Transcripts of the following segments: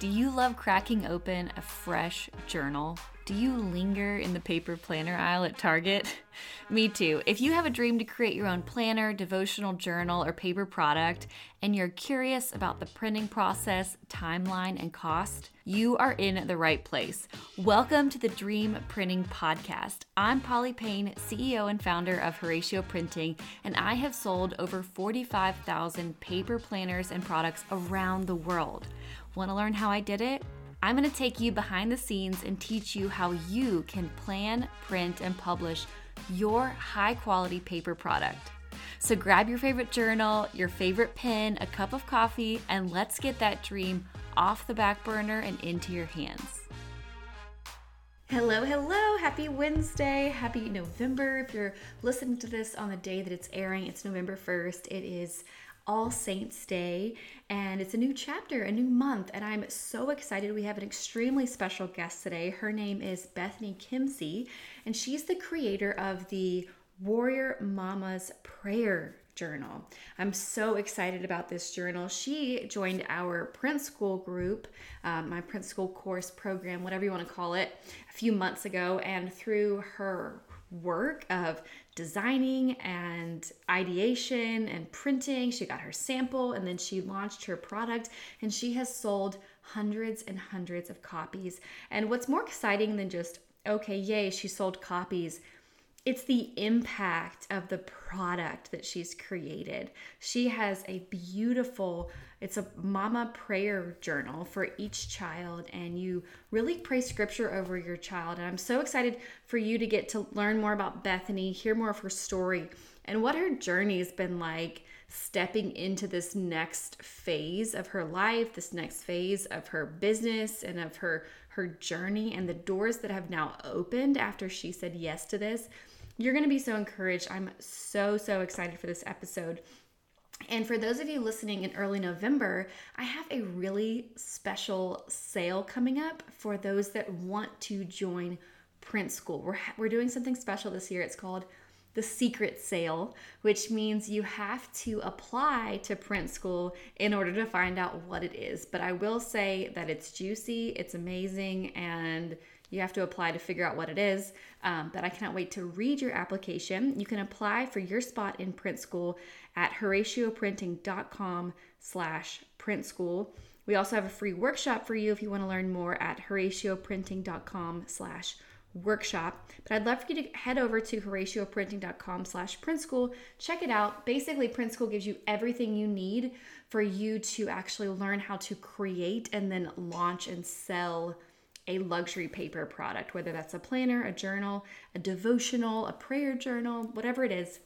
Do you love cracking open a fresh journal? Do you linger in the paper planner aisle at Target? Me too. If you have a dream to create your own planner, devotional journal, or paper product, and you're curious about the printing process, timeline, and cost, you are in the right place. Welcome to the Dream Printing Podcast. I'm Polly Payne, CEO and founder of Horacio Printing, and I have sold over 45,000 paper planners and products around the world. Want to learn how I did it? I'm going to take you behind the scenes and teach you how you can plan, print, and publish your high quality paper product. So grab your favorite journal, your favorite pen, a cup of coffee, and let's get that dream off the back burner and into your hands. Hello, hello. Happy Wednesday. Happy November. If you're listening to this on the day that it's airing, it's November 1st. It is all Saints Day, and it's a new chapter, a new month, and I'm so excited. We have an extremely special guest today. Her name is Bethany Kimsey, and she's the creator of the Warrior Mama's Prayer Journal. I'm so excited about this journal. She joined our print school group, um, my print school course program, whatever you want to call it, a few months ago, and through her work of designing and ideation and printing. She got her sample and then she launched her product and she has sold hundreds and hundreds of copies. And what's more exciting than just, okay, yay, she sold copies it's the impact of the product that she's created. She has a beautiful, it's a mama prayer journal for each child, and you really pray scripture over your child. And I'm so excited for you to get to learn more about Bethany, hear more of her story, and what her journey has been like stepping into this next phase of her life, this next phase of her business and of her her journey and the doors that have now opened after she said yes to this you're going to be so encouraged. I'm so, so excited for this episode. And for those of you listening in early November, I have a really special sale coming up for those that want to join print school. We're, we're doing something special this year. It's called the secret sale, which means you have to apply to print school in order to find out what it is. But I will say that it's juicy, it's amazing, and you have to apply to figure out what it is. Um, but I cannot wait to read your application. You can apply for your spot in print school at horacioprinting.com slash print school. We also have a free workshop for you if you want to learn more at horacioprinting.com slash workshop. But I'd love for you to head over to horacioprinting.com slash print school. Check it out. Basically, print school gives you everything you need for you to actually learn how to create and then launch and sell a luxury paper product, whether that's a planner, a journal, a devotional, a prayer journal, whatever it is.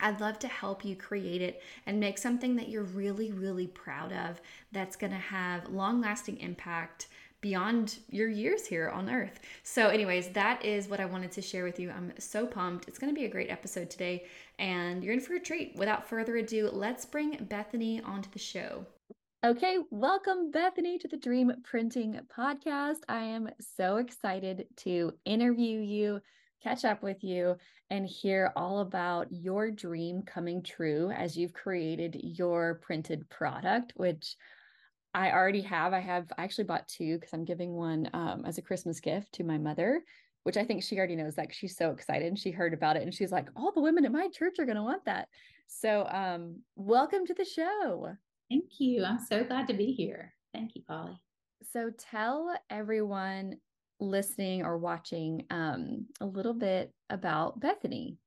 I'd love to help you create it and make something that you're really, really proud of that's to have long lasting impact beyond your years here on earth. So, anyways, that is what I wanted to share with you. I'm so pumped. It's going to be a great episode today, and you're in for a treat. Without further ado, let's bring Bethany onto the show. Okay, welcome Bethany to the Dream Printing Podcast. I am so excited to interview you, catch up with you, and hear all about your dream coming true as you've created your printed product, which I already have. I have I actually bought two because I'm giving one um, as a Christmas gift to my mother, which I think she already knows that she's so excited and she heard about it and she's like, all the women at my church are going to want that. So, um, welcome to the show. Thank you. I'm so glad to be here. Thank you, Polly. So tell everyone listening or watching um, a little bit about Bethany.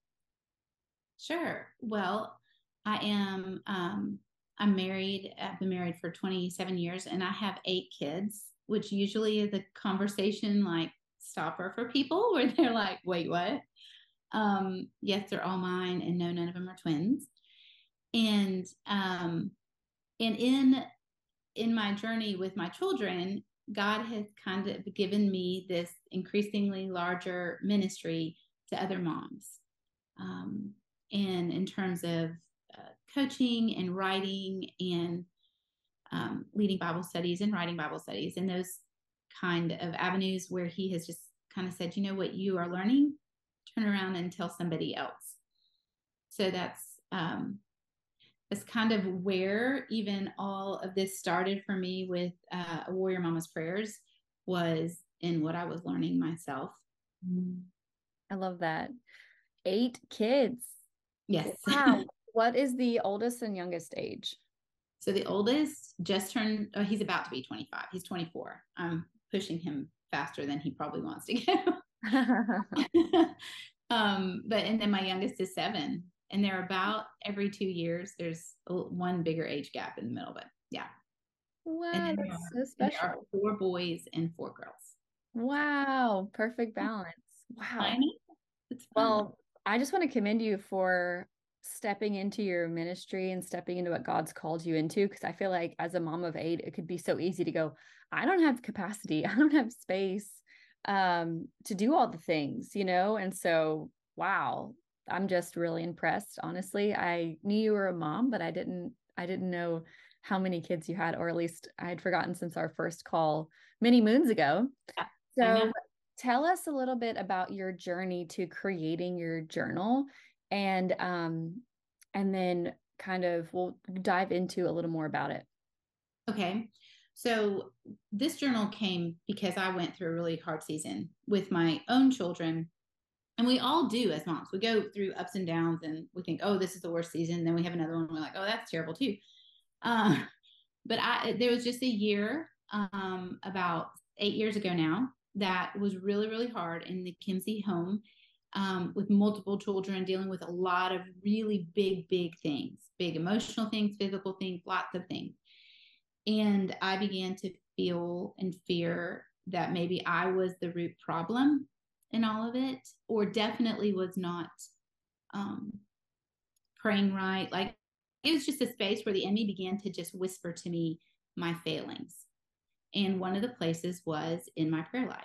Sure. Well, I am um, I'm married. I've been married for 27 years, and I have eight kids, which usually is a conversation like stopper for people where they're like, "Wait, what?" Um, yes, they're all mine, and no, none of them are twins. And um, and in in my journey with my children god has kind of given me this increasingly larger ministry to other moms. Um, and in terms of uh, coaching and writing and um, leading bible studies and writing bible studies and those kind of avenues where he has just kind of said you know what? You are learning. Turn around and tell somebody else. So that's um, that's kind of where even all of this started for me with uh, Warrior Mama's Prayers was in what I was learning myself. I love that. Eight kids. Yes. Wow. what is the oldest and youngest age? So the oldest just turned, oh, he's about to be 25. He's 24. I'm pushing him faster than he probably wants to go. um, but, and then my youngest is seven. And they're about every two years. There's one bigger age gap in the middle, but yeah. Wow, that's so special. four boys and four girls. Wow, perfect balance. Wow. Well, I just want to commend you for stepping into your ministry and stepping into what God's called you into. Because I feel like as a mom of eight, it could be so easy to go, I don't have capacity, I don't have space um, to do all the things, you know? And so, wow, I'm just really impressed. Honestly, I knew you were a mom, but I didn't, I didn't know how many kids you had, or at least I had forgotten since our first call many moons ago. So, tell us a little bit about your journey to creating your journal and um and then kind of we'll dive into a little more about it okay so this journal came because i went through a really hard season with my own children and we all do as moms. We go through ups and downs and we think oh this is the worst season. Then we have another one we're like oh that's terrible too. Um, but i there was just a year um, about eight years ago now that was really really hard in the Kimsey home um, with multiple children dealing with a lot of really big, big things, big emotional things, physical things, lots of things. And I began to feel and fear that maybe I was the root problem in all of it, or definitely was not um, praying right. Like it was just a space where the enemy began to just whisper to me my failings. And one of the places was in my prayer life.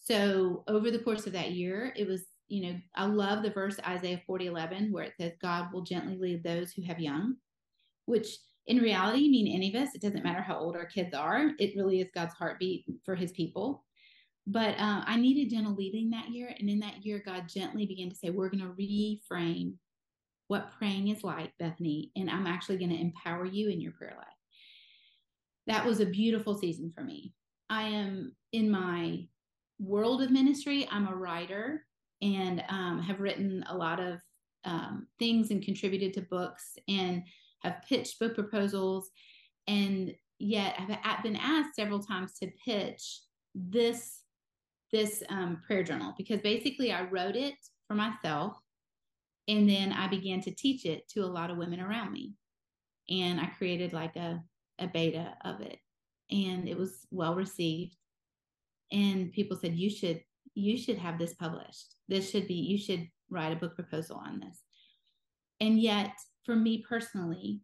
So over the course of that year, it was, you know, I love the verse Isaiah 40, 11, where it says, God will gently lead those who have young, which in reality mean any of us. It doesn't matter how old our kids are. It really is God's heartbeat for his people. But uh, I needed gentle leading that year. And in that year, God gently began to say, we're going to reframe what praying is like, Bethany, and I'm actually going to empower you in your prayer life. That was a beautiful season for me. I am in my world of ministry, I'm a writer and um, have written a lot of um, things and contributed to books and have pitched book proposals. And yet I've been asked several times to pitch this this um, prayer journal because basically I wrote it for myself and then I began to teach it to a lot of women around me. And I created like a, a beta of it and it was well received. And people said you should you should have this published. This should be you should write a book proposal on this. And yet for me personally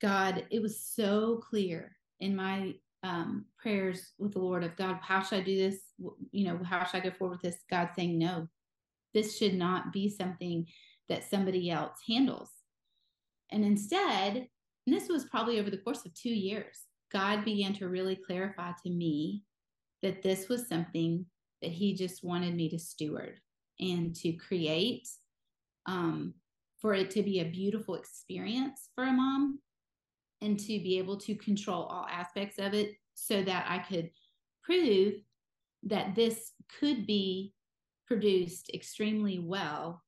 god it was so clear in my um, prayers with the lord of god how should i do this you know how should i go forward with this? God saying no. This should not be something that somebody else handles. And instead and this was probably over the course of two years god began to really clarify to me that this was something that he just wanted me to steward and to create um, for it to be a beautiful experience for a mom and to be able to control all aspects of it so that I could prove that this could be produced extremely well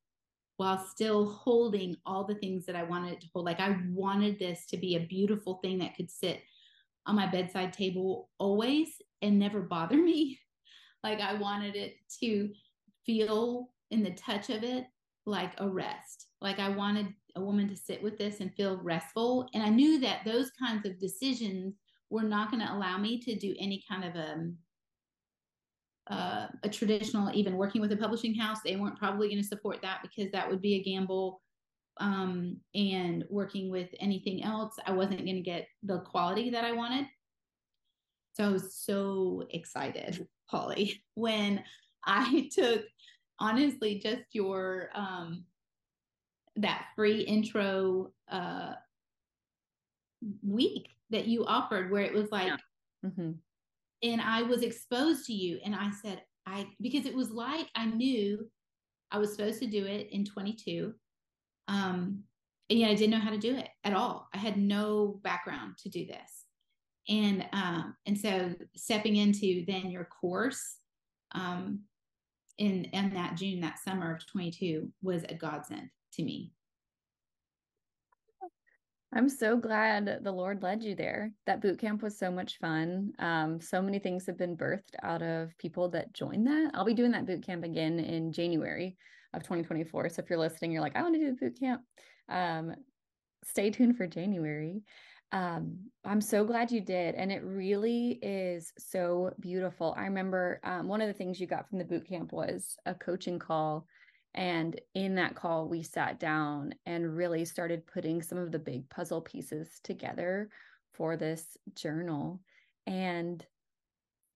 while still holding all the things that I wanted it to hold. Like I wanted this to be a beautiful thing that could sit on my bedside table always and never bother me. Like I wanted it to feel in the touch of it like a rest. Like I wanted a woman to sit with this and feel restful. And I knew that those kinds of decisions were not going to allow me to do any kind of a um, uh, a traditional, even working with a publishing house. They weren't probably going to support that because that would be a gamble. Um, and working with anything else, I wasn't going to get the quality that I wanted. So I was so excited, Polly, when I took honestly just your um that free intro uh week that you offered where it was like yeah. mm-hmm. And I was exposed to you and I said I because it was like I knew I was supposed to do it in 22 um and yet I didn't know how to do it at all. I had no background to do this. And um, and so stepping into then your course um, in in that June, that summer of 22 was a godsend to me. I'm so glad the Lord led you there. That boot camp was so much fun. Um, so many things have been birthed out of people that joined that. I'll be doing that boot camp again in January of 2024. So if you're listening, you're like, I want to do the boot camp. Um, stay tuned for January. Um, I'm so glad you did. And it really is so beautiful. I remember um, one of the things you got from the boot camp was a coaching call. And in that call, we sat down and really started putting some of the big puzzle pieces together for this journal. And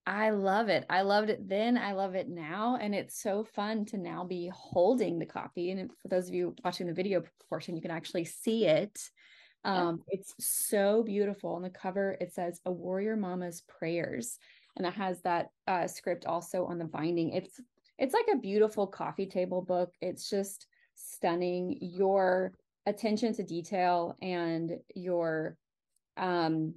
I love it. I loved it then. I love it now. And it's so fun to now be holding the copy. And for those of you watching the video portion, you can actually see it. Um, yeah. It's so beautiful. On the cover, it says A Warrior Mama's Prayers. And it has that uh, script also on the binding. It's it's like a beautiful coffee table book. It's just stunning. Your attention to detail and your um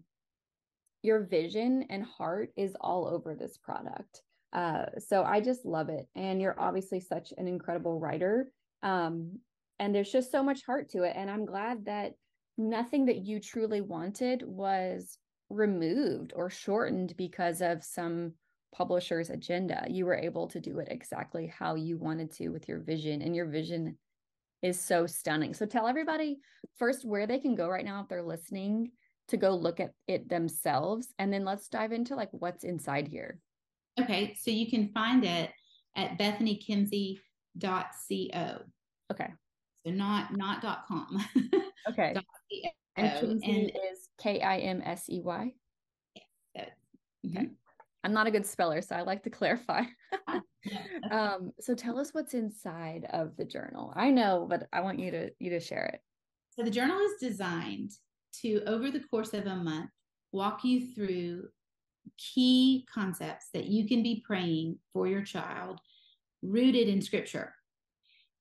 your vision and heart is all over this product. Uh, so I just love it. And you're obviously such an incredible writer. Um, and there's just so much heart to it. And I'm glad that nothing that you truly wanted was removed or shortened because of some publisher's agenda. You were able to do it exactly how you wanted to with your vision. And your vision is so stunning. So tell everybody first where they can go right now if they're listening to go look at it themselves and then let's dive into like what's inside here okay so you can find it at bethanykimsey.co okay so not not dot com okay and kimsey and, is k-i-m-s-e-y yes, mm-hmm. I'm not a good speller so i like to clarify um so tell us what's inside of the journal i know but i want you to you to share it so the journal is designed to, over the course of a month, walk you through key concepts that you can be praying for your child rooted in scripture.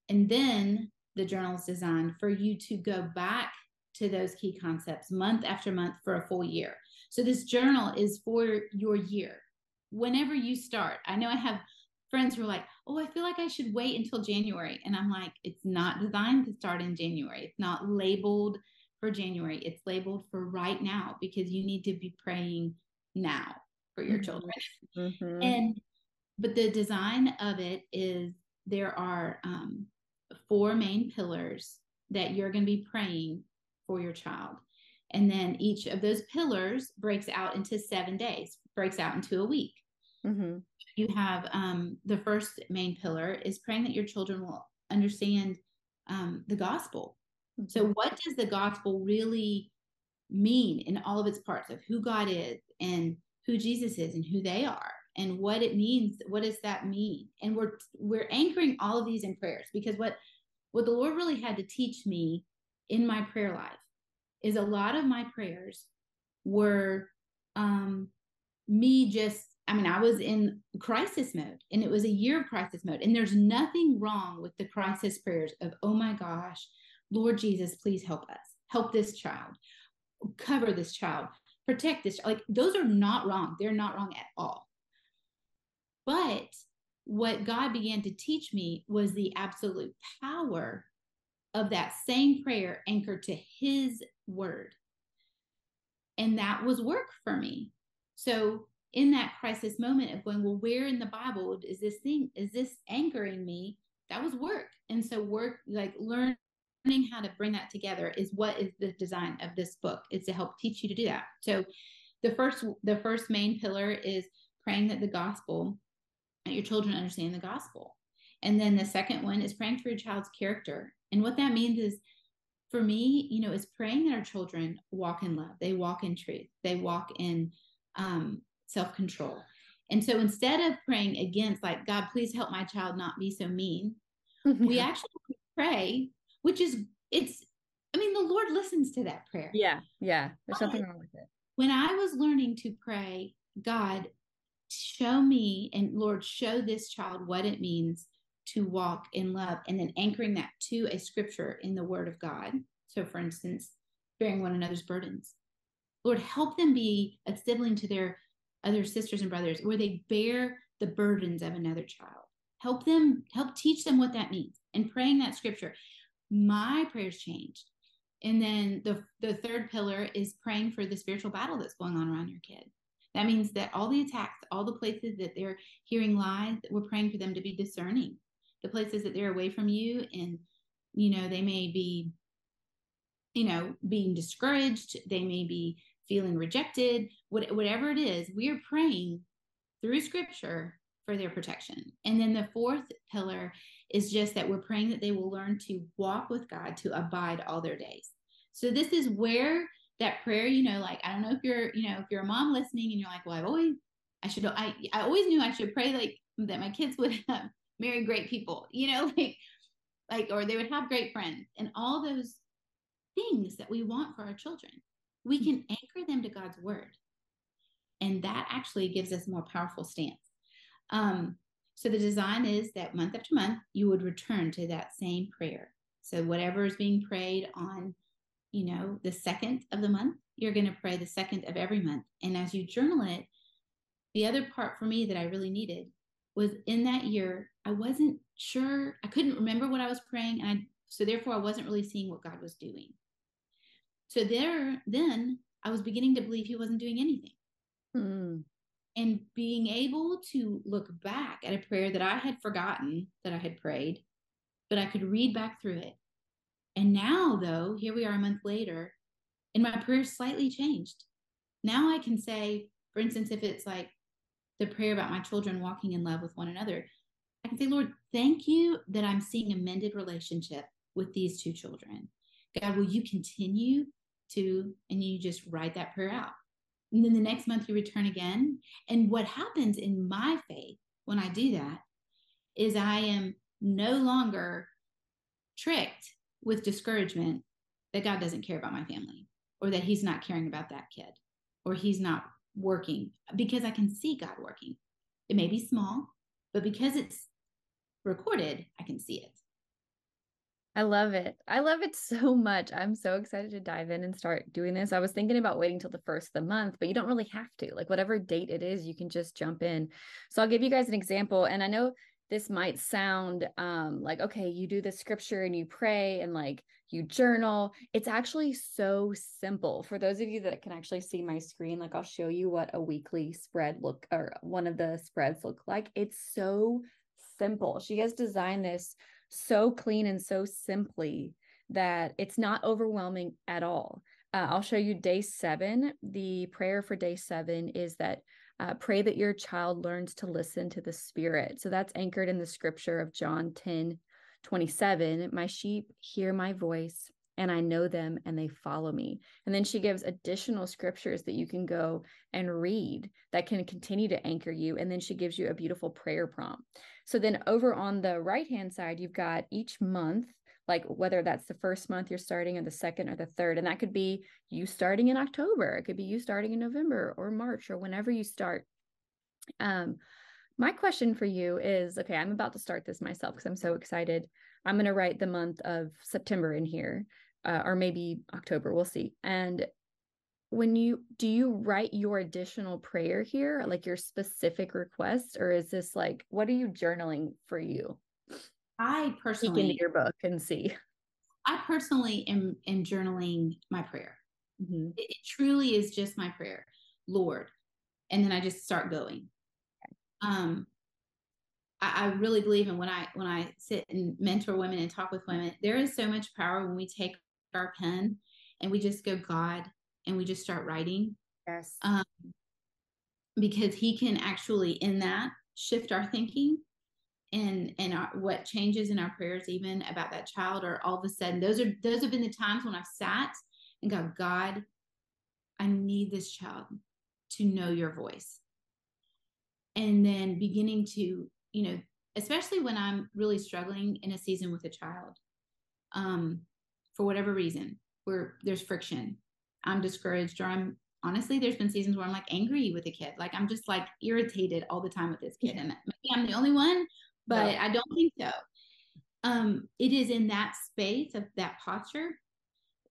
And then the journal is designed for you to go back to those key concepts month after month for a full year. So this journal is for your year. Whenever you start, I know I have friends who are like, oh, I feel like I should wait until January. And I'm like, it's not designed to start in January. It's not labeled for January. It's labeled for right now because you need to be praying now for your mm-hmm. children. Mm-hmm. And but the design of it is there are um, four main pillars that you're going to be praying for your child. And then each of those pillars breaks out into seven days, breaks out into a week. Mm-hmm. You have um, the first main pillar is praying that your children will understand um, the gospel so, mm-hmm. what does the gospel really mean in all of its parts of who God is and who Jesus is and who they are and what it means? What does that mean? And we're we're anchoring all of these in prayers because what what the Lord really had to teach me in my prayer life is a lot of my prayers were um me just I mean, I was in crisis mode and it was a year of crisis mode. And there's nothing wrong with the crisis prayers of, oh my gosh, Lord Jesus, please help us. Help this child. Cover this child. Protect this. Like those are not wrong. They're not wrong at all. But what God began to teach me was the absolute power of that same prayer anchored to his word. And that was work for me. So in that crisis moment of going, well, where in the Bible is this thing? Is this anchoring me? That was work. And so work, like learning how to bring that together is what is the design of this book is to help teach you to do that so the first the first main pillar is praying that the gospel that your children understand the gospel and then the second one is praying for your child's character and what that means is for me you know is praying that our children walk in love they walk in truth they walk in um, self-control and so instead of praying against like god please help my child not be so mean mm-hmm. we actually pray which is it's I mean, the Lord listens to that prayer. Yeah, yeah. There's but nothing wrong with it. When I was learning to pray, God, show me and Lord, show this child what it means to walk in love, and then anchoring that to a scripture in the Word of God. So, for instance, bearing one another's burdens. Lord, help them be a sibling to their other sisters and brothers where they bear the burdens of another child. Help them, help teach them what that means. And praying that scripture, my prayers changed. And then the, the third pillar is praying for the spiritual battle that's going on around your kid. That means that all the attacks, all the places that they're hearing lies, we're praying for them to be discerning. The places that they're away from you and, you know, they may be, you know, being discouraged. They may be feeling rejected, what, whatever it is, we are praying through scripture for their protection. And then the fourth pillar is just that we're praying that they will learn to walk with God to abide all their days. So this is where that prayer, you know, like I don't know if you're, you know, if you're a mom listening and you're like, well, I've always, I should, I, I always knew I should pray like that my kids would marry great people, you know, like, like, or they would have great friends and all those things that we want for our children. We hmm. can anchor them to God's word. And that actually gives us a more powerful stance. Um, so the design is that month after month, you would return to that same prayer. So whatever is being prayed on you know, the second of the month, you're going to pray the second of every month. And as you journal it, the other part for me that I really needed was in that year, I wasn't sure, I couldn't remember what I was praying. And I, so therefore, I wasn't really seeing what God was doing. So there, then I was beginning to believe He wasn't doing anything. Hmm. And being able to look back at a prayer that I had forgotten that I had prayed, but I could read back through it and now, though, here we are a month later, and my prayer slightly changed. Now I can say, for instance, if it's like the prayer about my children walking in love with one another, I can say, Lord, thank you that I'm seeing a mended relationship with these two children. God, will you continue and you just write that prayer out. And then the next month you return again. And what happens in my faith when I do that is I am no longer tricked with discouragement that God doesn't care about my family or that he's not caring about that kid or he's not working because I can see God working. It may be small, but because it's recorded, I can see it. I love it. I love it so much. I'm so excited to dive in and start doing this. I was thinking about waiting till the first of the month, but you don't really have to. Like whatever date it is, you can just jump in. So I'll give you guys an example. And I know this might sound um, like okay you do the scripture and you pray and like you journal it's actually so simple for those of you that can actually see my screen like i'll show you what a weekly spread look or one of the spreads look like it's so simple she has designed this so clean and so simply that it's not overwhelming at all uh, i'll show you day seven the prayer for day seven is that uh, pray that your child learns to listen to the Spirit. So that's anchored in the scripture of John 10 27. My sheep hear my voice, and I know them, and they follow me. And then she gives additional scriptures that you can go and read that can continue to anchor you. And then she gives you a beautiful prayer prompt. So then over on the right hand side, you've got each month like whether that's the first month you're starting or the second or the third and that could be you starting in october it could be you starting in november or march or whenever you start um my question for you is okay i'm about to start this myself because i'm so excited i'm going to write the month of september in here uh, or maybe october we'll see and when you do you write your additional prayer here like your specific request or is this like what are you journaling for you I personally into your book and see. I personally am, am journaling my prayer. Mm-hmm. It, it, truly is just my prayer, Lord, and then I just start going. Um, I, I really believe in when I when I sit and mentor women and talk with women, there is so much power when we take our pen and we just go God and we just start writing. Yes. Um, because He can actually in that shift our thinking and and our, what changes in our prayers even about that child or all of a sudden those are those have been the times when i've sat and go god i need this child to know your voice and then beginning to you know especially when i'm really struggling in a season with a child um for whatever reason where there's friction i'm discouraged or i'm honestly there's been seasons where i'm like angry with a kid like i'm just like irritated all the time with this kid and maybe i'm the only one but no. I don't think so. Um, it is in that space of that posture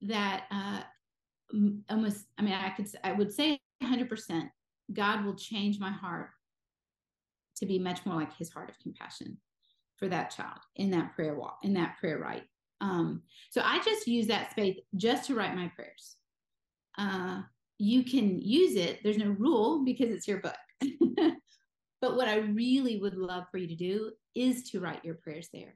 that uh, almost, I mean, I could, I would say 100%, God will change my heart to be much more like his heart of compassion for that child in that prayer walk, in that prayer write. Um, so I just use that space just to write my prayers. Uh, you can use it, there's no rule because it's your book. but what I really would love for you to do is to write your prayers there.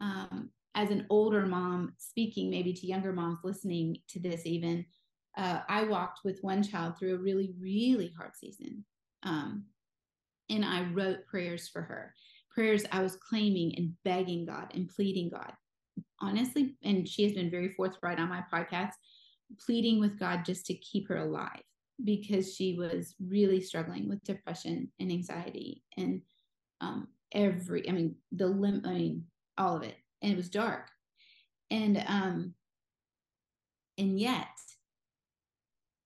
Um, as an older mom speaking, maybe to younger moms listening to this, even, uh, I walked with one child through a really, really hard season. Um, and I wrote prayers for her, prayers I was claiming and begging God and pleading God. Honestly, and she has been very forthright on my podcast, pleading with God just to keep her alive because she was really struggling with depression and anxiety and um, every, I mean, the limb, I mean, all of it. And it was dark. And, um, and yet,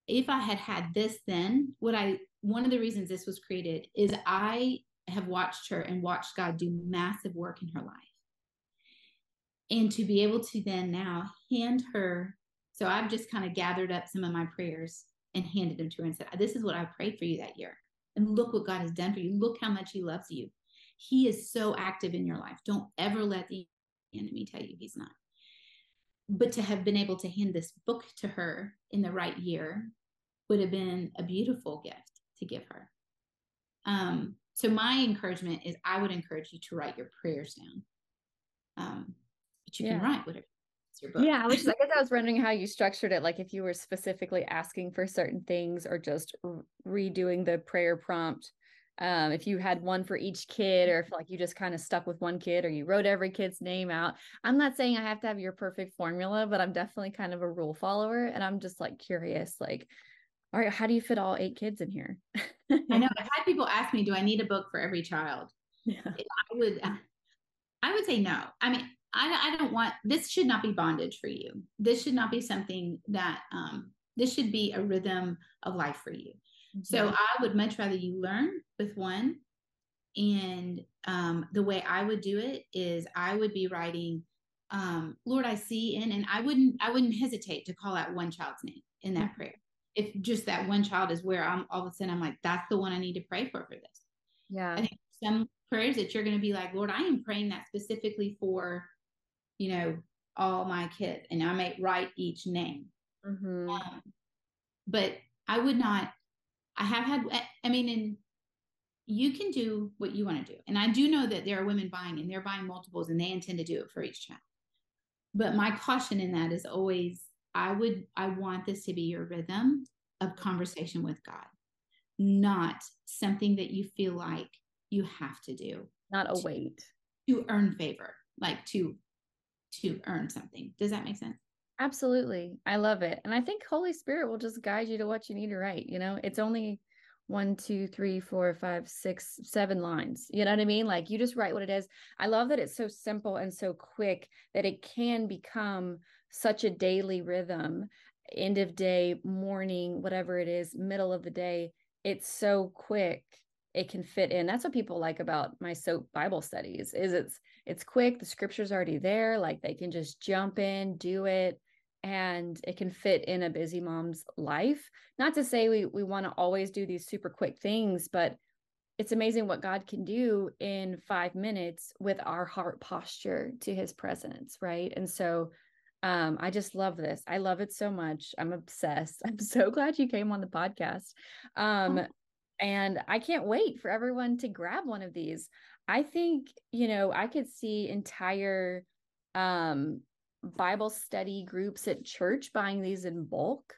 if I had had this then, what I one of the reasons this was created is I have watched her and watched God do massive work in her life. And to be able to then now hand her, so I've just kind of gathered up some of my prayers and handed them to her and said, This is what I prayed for you that year. And look what God has done for you. Look how much He loves you. He is so active in your life. Don't ever let the enemy tell you He's not. But to have been able to hand this book to her in the right year would have been a beautiful gift to give her. Um, so my encouragement is I would encourage you to write your prayers down. Um, but you yeah. can write whatever your book. Yeah, which I guess I was wondering how you structured it. Like if you were specifically asking for certain things or just re- redoing the prayer prompt. Um, if you had one for each kid, or if like you just kind of stuck with one kid, or you wrote every kid's name out. I'm not saying I have to have your perfect formula, but I'm definitely kind of a rule follower, and I'm just like curious, like all right, how do you fit all eight kids in here? I know. I've had people ask me, do I need a book for every child? Yeah. I would, I would say no. I mean, I, I don't want, this should not be bondage for you. This should not be something that, um, this should be a rhythm of life for you. Mm-hmm. So I would much rather you learn with one. And um, the way I would do it is I would be writing, um, Lord, I see in, and I wouldn't, I wouldn't hesitate to call out one child's name in that mm-hmm. prayer if just that one child is where I'm all of a sudden I'm like, that's the one I need to pray for for this. Yeah. I think some prayers that you're going to be like, Lord, I am praying that specifically for, you know, all my kids, and I may write each name. Mm-hmm. Um, but I would not. I have had. I mean, and you can do what you want to do, and I do know that there are women buying, and they're buying multiples, and they intend to do it for each child. But my caution in that is always I would, I want this to be your rhythm of conversation with God, not something that you feel like you have to do. Not a weight. To earn favor, like to to earn something. Does that make sense? Absolutely. I love it. And I think Holy Spirit will just guide you to what you need to write. You know, it's only one, two, three, four, five, six, seven lines. You know what I mean? Like you just write what it is. I love that it's so simple and so quick that it can become such a daily rhythm end of day morning whatever it is middle of the day it's so quick it can fit in that's what people like about my soap bible studies is it's it's quick the scripture's already there like they can just jump in do it and it can fit in a busy mom's life not to say we we want to always do these super quick things but it's amazing what god can do in 5 minutes with our heart posture to his presence right and so um, I just love this. I love it so much. I'm obsessed. I'm so glad you came on the podcast. Um, oh. And I can't wait for everyone to grab one of these. I think, you know, I could see entire um Bible study groups at church buying these in bulk.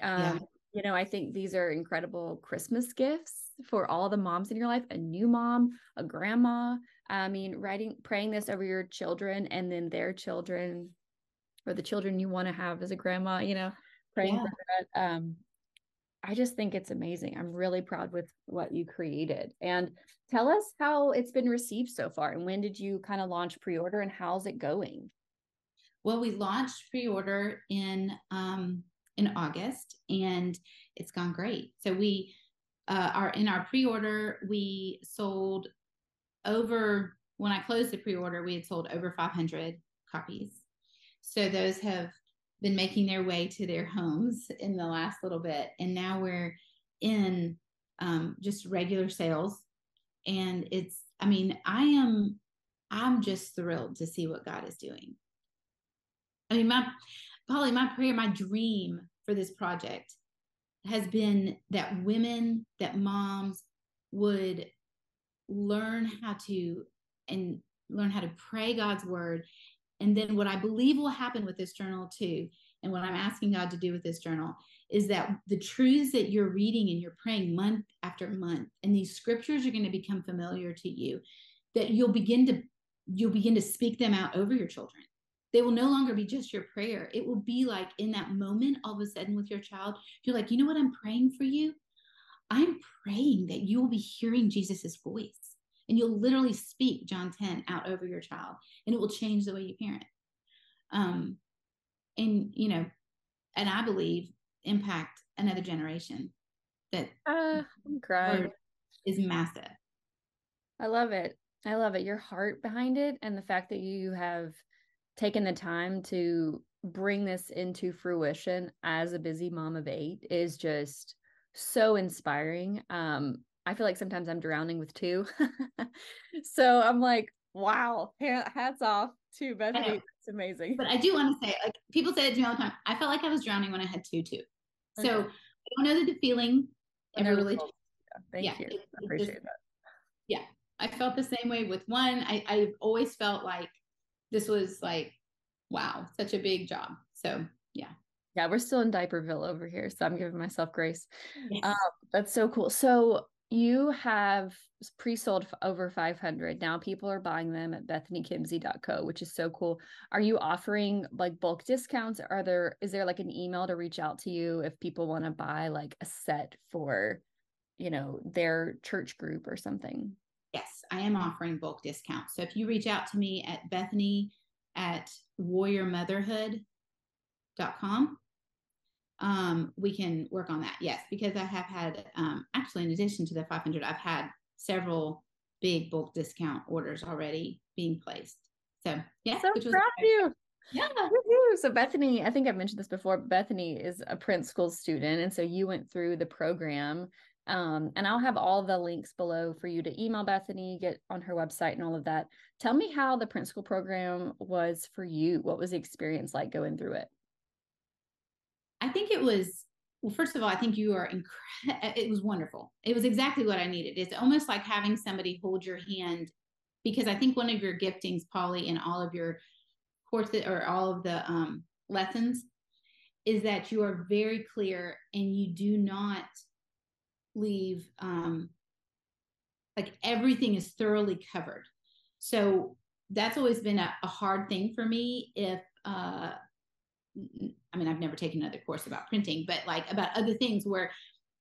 Um, yeah. you know, I think these are incredible Christmas gifts for all the moms in your life, a new mom, a grandma. I mean, writing praying this over your children and then their children or the children you want to have as a grandma, you know, praying yeah. for that. Um, I just think it's amazing. I'm really proud with what you created. And tell us how it's been received so far. And when did you kind of launch pre order and how's it going? Well, we launched pre order in um, in August and it's gone great. So we uh, are in our pre order, we sold over when I closed the pre order, we had sold over 500 copies. So those have been making their way to their homes in the last little bit. And now we're in um, just regular sales. And it's, I mean, I am, I'm just thrilled to see what God is doing. I mean, my, Polly, my prayer, my dream for this project has been that women, that moms would learn how to and learn how to pray God's word. And then what I believe will happen with this journal too, and what I'm asking God to do with this journal is that the truths that you're reading and you're praying month after month, and these scriptures are going to become familiar to you, that you'll begin to you'll begin to speak them out over your children. They will no longer be just your prayer. It will be like in that moment, all of a sudden with your child, you're like, you know what I'm praying for you? I'm praying that you will be hearing Jesus's voice and you'll literally speak John 10 out over your child and it will change the way you parent. Um, and, you know, and I believe impact another generation that uh, I'm crying. is massive. I love it. I love it. Your heart behind it and the fact that you have taken the time to bring this into fruition as a busy mom of eight is just so inspiring. Um, I feel like sometimes I'm drowning with two. so I'm like, wow, hats off to Bethany. It's amazing. But I do want to say, like people say it to me all the time. I felt like I was drowning when I had two too. Okay. So I don't know that the feeling ever really. Yeah, thank yeah, you. It, I appreciate just, that. Yeah, I felt the same way with one. I I've always felt like this was like, wow, such a big job. So yeah. Yeah, we're still in Diaperville over here, so I'm giving myself grace. Yes. Um, that's so cool. So you have pre-sold over 500 now people are buying them at bethanykimsey.co which is so cool. Are you offering like bulk discounts? Are there is there like an email to reach out to you if people want to buy like a set for you know their church group or something? Yes i am offering bulk discounts. So if you reach out to me at bethany at warriormotherhood.com um, we can work on that. Yes, because I have had um, actually in addition to the 500, I've had several big bulk discount orders already being placed. So yeah, so proud of you. Yeah. So Bethany, I think I've mentioned this before. Bethany is a Print School student, and so you went through the program. Um, and I'll have all the links below for you to email Bethany, get on her website, and all of that. Tell me how the Print School program was for you. What was the experience like going through it? I think it was well first of all i think you are incredible it was wonderful. It was exactly what i needed. It's almost like having somebody hold your hand because i think one of your giftings polly in all of your courses or all of the um, lessons is that you are very clear and you do not leave um, like everything is thoroughly covered. So that's always been a, a hard thing for me if uh, I mean, I've never taken another course about printing, but like about other things where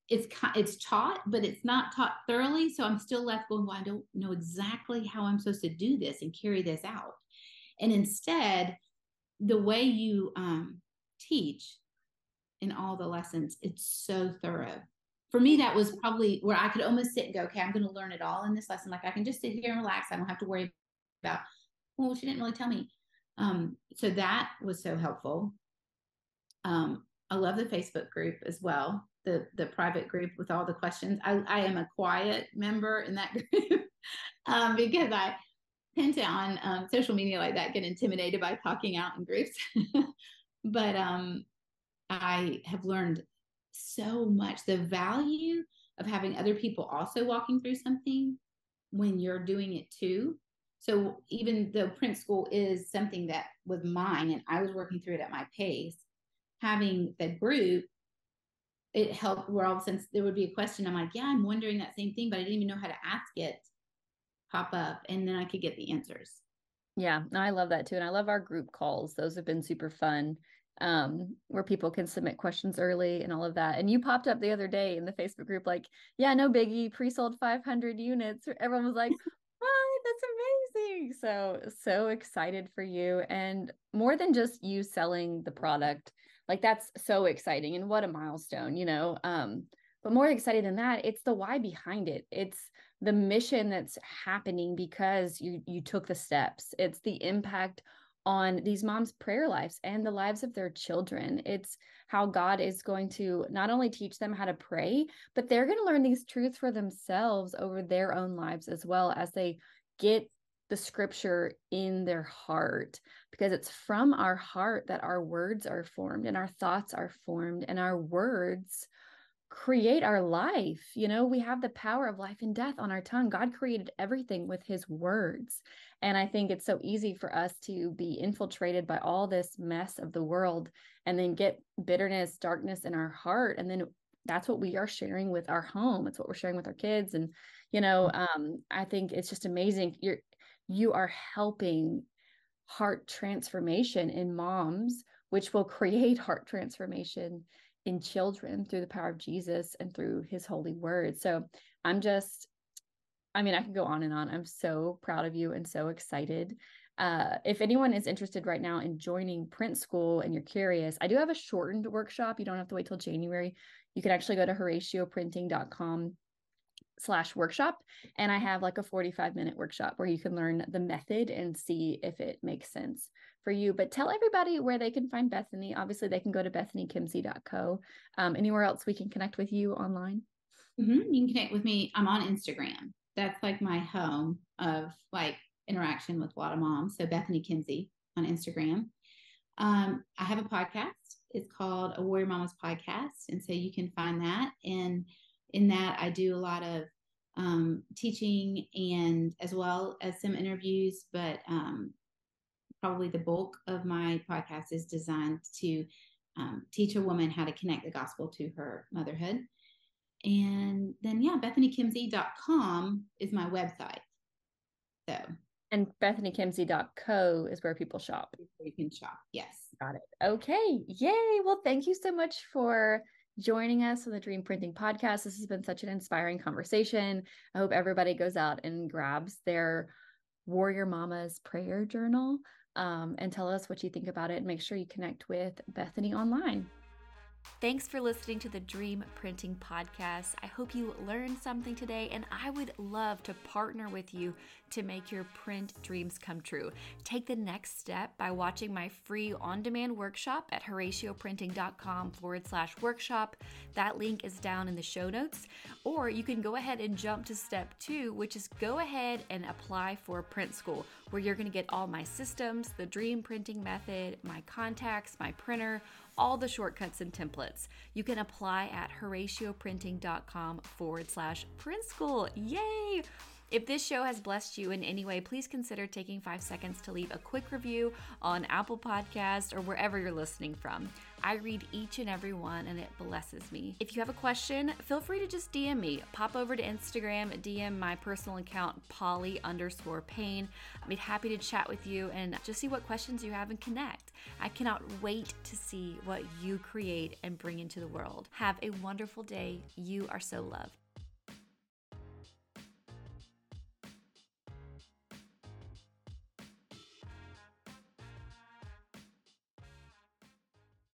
it's it's taught, but it's not taught thoroughly. So I'm still left going, well, I don't know exactly how I'm supposed to do this and carry this out. And instead, the way you um, teach in all the lessons, it's so thorough. For me, that was probably where I could almost sit and go, okay, I'm going to learn it all in this lesson. Like I can just sit here and relax. I don't have to worry about, well, she didn't really tell me. Um, so that was so helpful. Um, I love the Facebook group as well, the the private group with all the questions. I, I am a quiet member in that group um, because I tend to on um, social media like that get intimidated by talking out in groups. but um, I have learned so much the value of having other people also walking through something when you're doing it too. So even though print School is something that was mine and I was working through it at my pace, having the group, it helped where all of a sudden there would be a question. I'm like, yeah, I'm wondering that same thing, but I didn't even know how to ask it pop up. And then I could get the answers. Yeah, I love that too. And I love our group calls. Those have been super fun um, where people can submit questions early and all of that. And you popped up the other day in the Facebook group, like, yeah, no biggie, pre sold 500 units. Everyone was like, what? That's amazing. So, so excited for you. And more than just you selling the product, like that's so exciting and what a milestone you know um but more excited than that it's the why behind it it's the mission that's happening because you you took the steps it's the impact on these moms' prayer lives and the lives of their children. It's how God is going to not only teach them how to pray, but they're going to learn these truths for themselves over their own lives as well as they get the scripture in their heart because it's from our heart that our words are formed and our thoughts are formed and our words create our life. You know, we have the power of life and death on our tongue. God created everything with his words. And I think it's so easy for us to be infiltrated by all this mess of the world and then get bitterness, darkness in our heart. And then that's what we are sharing with our home. It's what we're sharing with our kids. And, you know, mm-hmm. um, I think it's just amazing. You're, you are helping heart transformation in moms, which will create heart transformation in children through the power of Jesus and through his holy word. So I'm just, I mean, I can go on and on. I'm so proud of you and so excited. Uh, if anyone is interested right now in joining print school and you're curious, I do have a shortened workshop. You don't have to wait till January. You can actually go to horacioprinting.com slash workshop and i have like a 45 minute workshop where you can learn the method and see if it makes sense for you. But tell everybody where they can find bethany. Obviously they can go to bethanykimsey.co um, anywhere else we can connect with you online? Mm-hmm. you can connect with me. I'm on instagram. That's like my home of like interaction with a lot of moms so bethany kimsey on instagram. Um, i have a podcast. It's called a warrior mamas podcast and so you can find that. And in that I do a lot of um, teaching and as well as some interviews, but um, probably the bulk of my podcast is designed to um, teach a woman how to connect the gospel to her motherhood. And then, yeah, bethanykimsey.com is my website. So, and bethanykimsey.co is where people shop. You can shop. Yes. Got it. Okay. Yay. Well, thank you so much for joining us on the Dream Printing Podcast. This has been such an inspiring conversation. I hope everybody goes out and grabs their Warrior Mama's prayer journal um, and tell us what you think about it. And Make sure you connect with Bethany online. Thanks for listening to the Dream Printing Podcast. I hope you learned something today, and I would love to partner with you to make your print dreams come true. Take the next step by watching my free on demand workshop at horacioprinting.com forward slash workshop. That link is down in the show notes. Or you can go ahead and jump to step two, which is go ahead and apply for print school, where you're going to get all my systems, the dream printing method, my contacts, my printer all the shortcuts and templates. You can apply at horacioprinting.com forward slash print school. Yay! If this show has blessed you in any way, please consider taking five seconds to leave a quick review on Apple Podcast or wherever you're listening from. I read each and every one and it blesses me. If you have a question, feel free to just DM me. Pop over to Instagram, DM my personal account, Polly underscore Payne. I'd be happy to chat with you and just see what questions you have and connect. I cannot wait to see what you create and bring into the world. Have a wonderful day. You are so loved.